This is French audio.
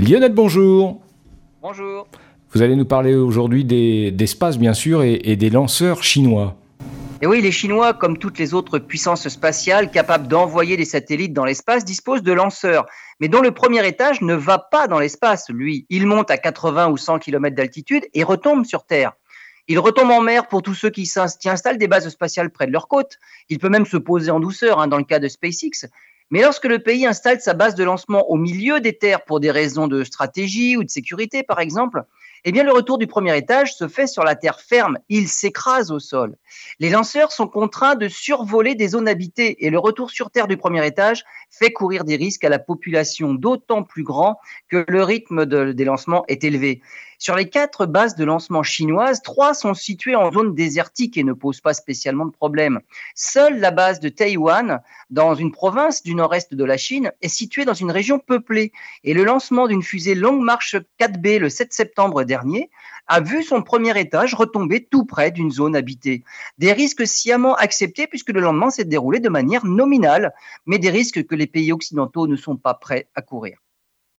Lionel, bonjour. Bonjour. Vous allez nous parler aujourd'hui d'espace, bien sûr, et, et des lanceurs chinois. Et oui, les Chinois, comme toutes les autres puissances spatiales capables d'envoyer des satellites dans l'espace, disposent de lanceurs, mais dont le premier étage ne va pas dans l'espace, lui. Il monte à 80 ou 100 km d'altitude et retombe sur Terre. Il retombe en mer pour tous ceux qui, installent des bases spatiales près de leur côte. Il peut même se poser en douceur, hein, dans le cas de SpaceX. Mais lorsque le pays installe sa base de lancement au milieu des terres pour des raisons de stratégie ou de sécurité, par exemple, eh bien, le retour du premier étage se fait sur la terre ferme. Il s'écrase au sol. Les lanceurs sont contraints de survoler des zones habitées et le retour sur terre du premier étage fait courir des risques à la population d'autant plus grand que le rythme des lancements est élevé. Sur les quatre bases de lancement chinoises, trois sont situées en zone désertique et ne posent pas spécialement de problème. Seule la base de Taïwan, dans une province du nord-est de la Chine, est située dans une région peuplée. Et le lancement d'une fusée Long March 4B le 7 septembre dernier a vu son premier étage retomber tout près d'une zone habitée. Des risques sciemment acceptés puisque le lendemain s'est déroulé de manière nominale, mais des risques que les pays occidentaux ne sont pas prêts à courir.